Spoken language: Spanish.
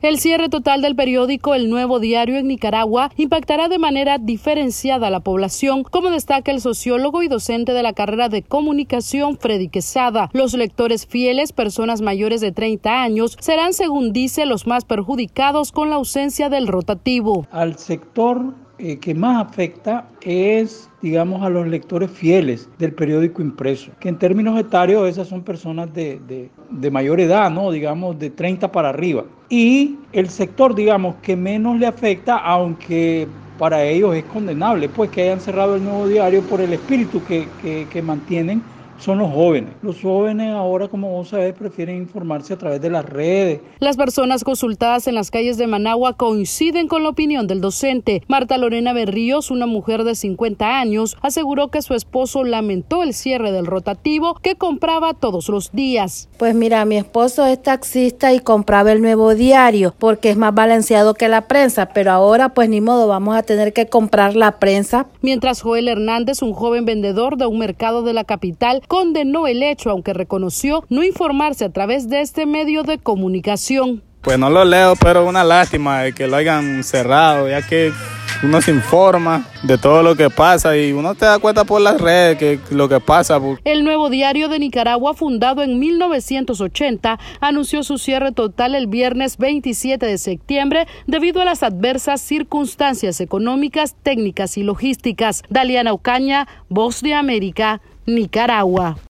El cierre total del periódico El Nuevo Diario en Nicaragua impactará de manera diferenciada a la población, como destaca el sociólogo y docente de la carrera de comunicación Freddy Quesada. Los lectores fieles, personas mayores de 30 años, serán, según dice, los más perjudicados con la ausencia del rotativo. Al sector eh, que más afecta es, digamos, a los lectores fieles del periódico impreso, que en términos etarios esas son personas de, de, mayor edad, ¿no? Digamos, de 30 para arriba. Y el sector, digamos, que menos le afecta, aunque para ellos es condenable, pues que hayan cerrado el nuevo diario por el espíritu que, que, que mantienen son los jóvenes. Los jóvenes ahora, como vos sabés, prefieren informarse a través de las redes. Las personas consultadas en las calles de Managua coinciden con la opinión del docente. Marta Lorena Berríos, una mujer de 50 años, aseguró que su esposo lamentó el cierre del rotativo que compraba todos los días. Pues mira, mi esposo es taxista y compraba el nuevo diario porque es más balanceado que la prensa, pero ahora pues ni modo, vamos a tener que comprar la prensa. Mientras Joel Hernández, un joven vendedor de un mercado de la capital, condenó el hecho, aunque reconoció no informarse a través de este medio de comunicación. Pues no lo leo, pero una lástima que lo hayan cerrado, ya que uno se informa de todo lo que pasa y uno te da cuenta por las redes que lo que pasa. El nuevo diario de Nicaragua, fundado en 1980, anunció su cierre total el viernes 27 de septiembre debido a las adversas circunstancias económicas, técnicas y logísticas. Daliana Ocaña, Voz de América, Nicaragua.